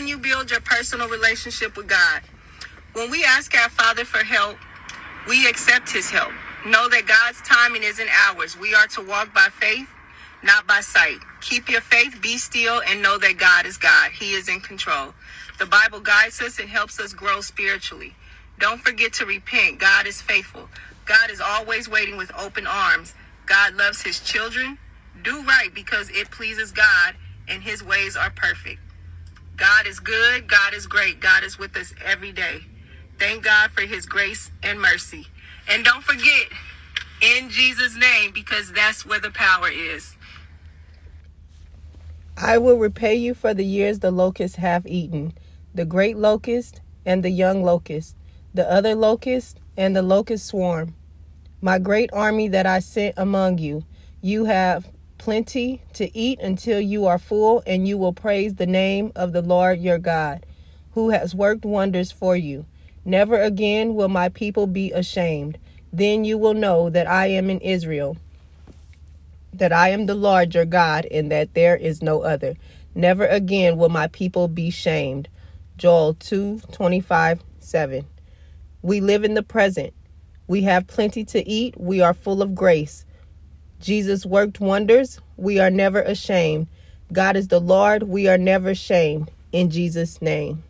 helping you build your personal relationship with God. When we ask our Father for help, we accept his help. Know that God's timing isn't ours. We are to walk by faith, not by sight. Keep your faith, be still, and know that God is God. He is in control. The Bible guides us and helps us grow spiritually. Don't forget to repent. God is faithful. God is always waiting with open arms. God loves his children. Do right because it pleases God and his ways are perfect. God is good. God is great. God is with us every day. Thank God for his grace and mercy. And don't forget, in Jesus' name, because that's where the power is. I will repay you for the years the locusts have eaten, the great locust and the young locust, the other locust and the locust swarm. My great army that I sent among you, you have plenty to eat until you are full, and you will praise the name of the Lord your God, who has worked wonders for you. Never again will my people be ashamed. Then you will know that I am in Israel, that I am the Lord your God, and that there is no other. Never again will my people be shamed. Joel 2 25 7. We live in the present. We have plenty to eat. We are full of grace. Jesus worked wonders. We are never ashamed. God is the Lord. We are never ashamed. In Jesus' name.